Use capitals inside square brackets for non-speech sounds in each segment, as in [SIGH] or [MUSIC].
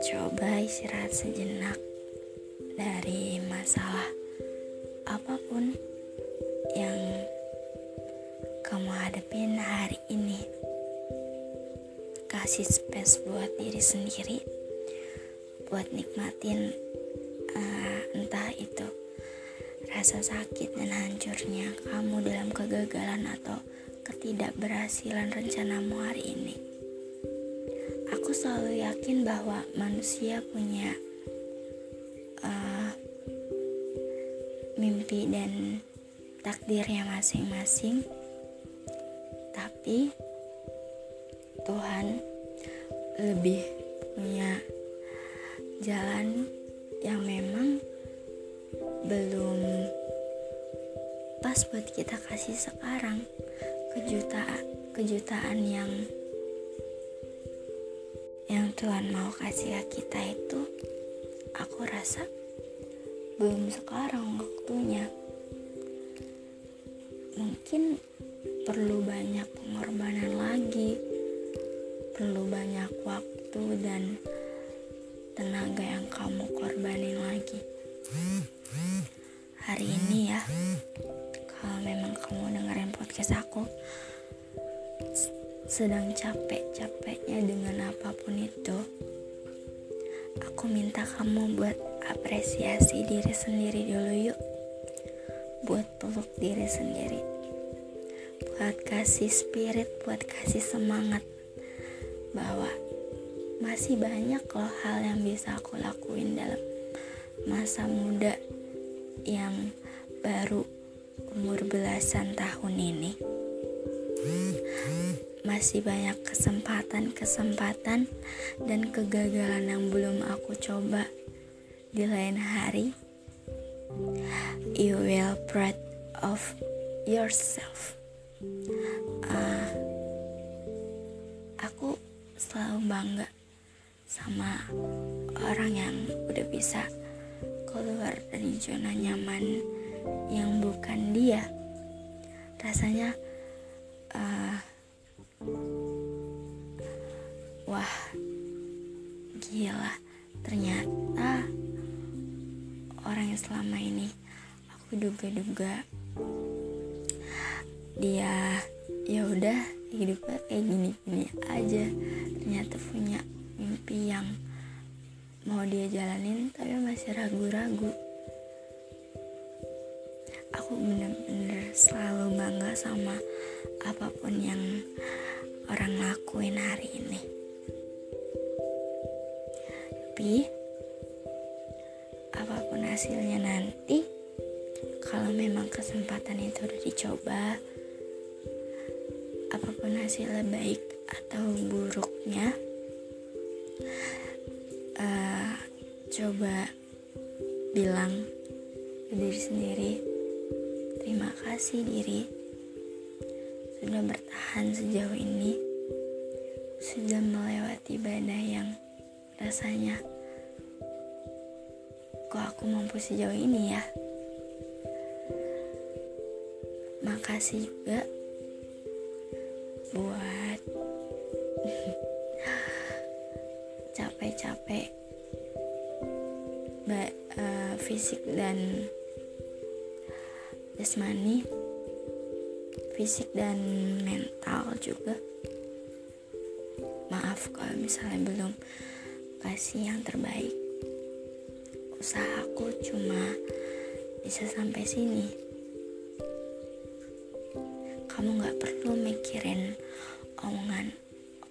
Coba istirahat sejenak dari masalah apa pun yang kamu hadapin hari ini. Kasih space buat diri sendiri, buat nikmatin uh, entah itu rasa sakit dan hancurnya kamu dalam kegagalan atau ketidakberhasilan rencanamu hari ini. Aku selalu yakin bahwa manusia punya uh, mimpi dan takdirnya masing-masing, tapi Tuhan lebih punya jalan yang memang belum pas buat kita kasih sekarang kejutaan kejutaan yang yang Tuhan mau kasih ke kita itu aku rasa belum sekarang waktunya. Mungkin perlu banyak pengorbanan lagi perlu banyak waktu dan tenaga yang kamu korbanin lagi sedang capek-capeknya dengan apa pun itu, aku minta kamu buat apresiasi diri sendiri dulu yuk. Buat peluk diri sendiri. Buat kasih spirit, buat kasih semangat bahwa masih banyak loh hal yang bisa aku lakuin dalam masa muda yang baru umur belasan tahun ini masih banyak kesempatan-kesempatan dan kegagalan yang belum aku coba di lain hari. You will proud of yourself. Uh, aku selalu bangga sama orang yang udah bisa keluar dari zona nyaman yang bukan dia. Rasanya uh, wah. Gila. Ternyata orang yang selama ini aku duga-duga dia ya udah hidupnya kayak gini-gini aja. Ternyata punya mimpi yang mau dia jalanin tapi masih ragu-ragu. Aku bener-bener bangga sama apa pun yang orang lakuin hari ini. Tapi apa pun hasilnya nanti kalau memang kesempatan itu udah dicoba apa pun hasilnya baik atau buruknya uh, coba bilang ke diri sendiri terima kasih diri sudah bertahan sejauh ini, sudah melewati badai yang rasanya kok aku mampu sejauh ini ya. Makasih juga buat [LAUGHS] capek-capek uh, fisik dan jasmani fisik dan mental juga. Maaf kalau misalnya belum kasih yang terbaik. Usahaku cuma bisa sampai sini. Kamu gak perlu mikirin omongan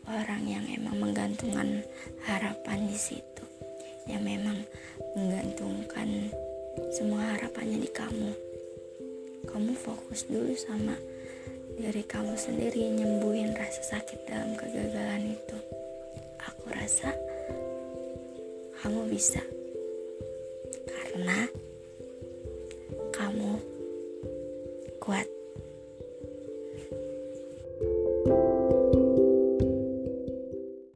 orang yang emang menggantungkan harapan di situ. Yang memang menggantungkan semua harapannya di kamu kamu fokus dulu sama diri kamu sendiri nyembuhin rasa sakit dalam kegagalan itu. Aku rasa kamu bisa. Karena kamu kuat.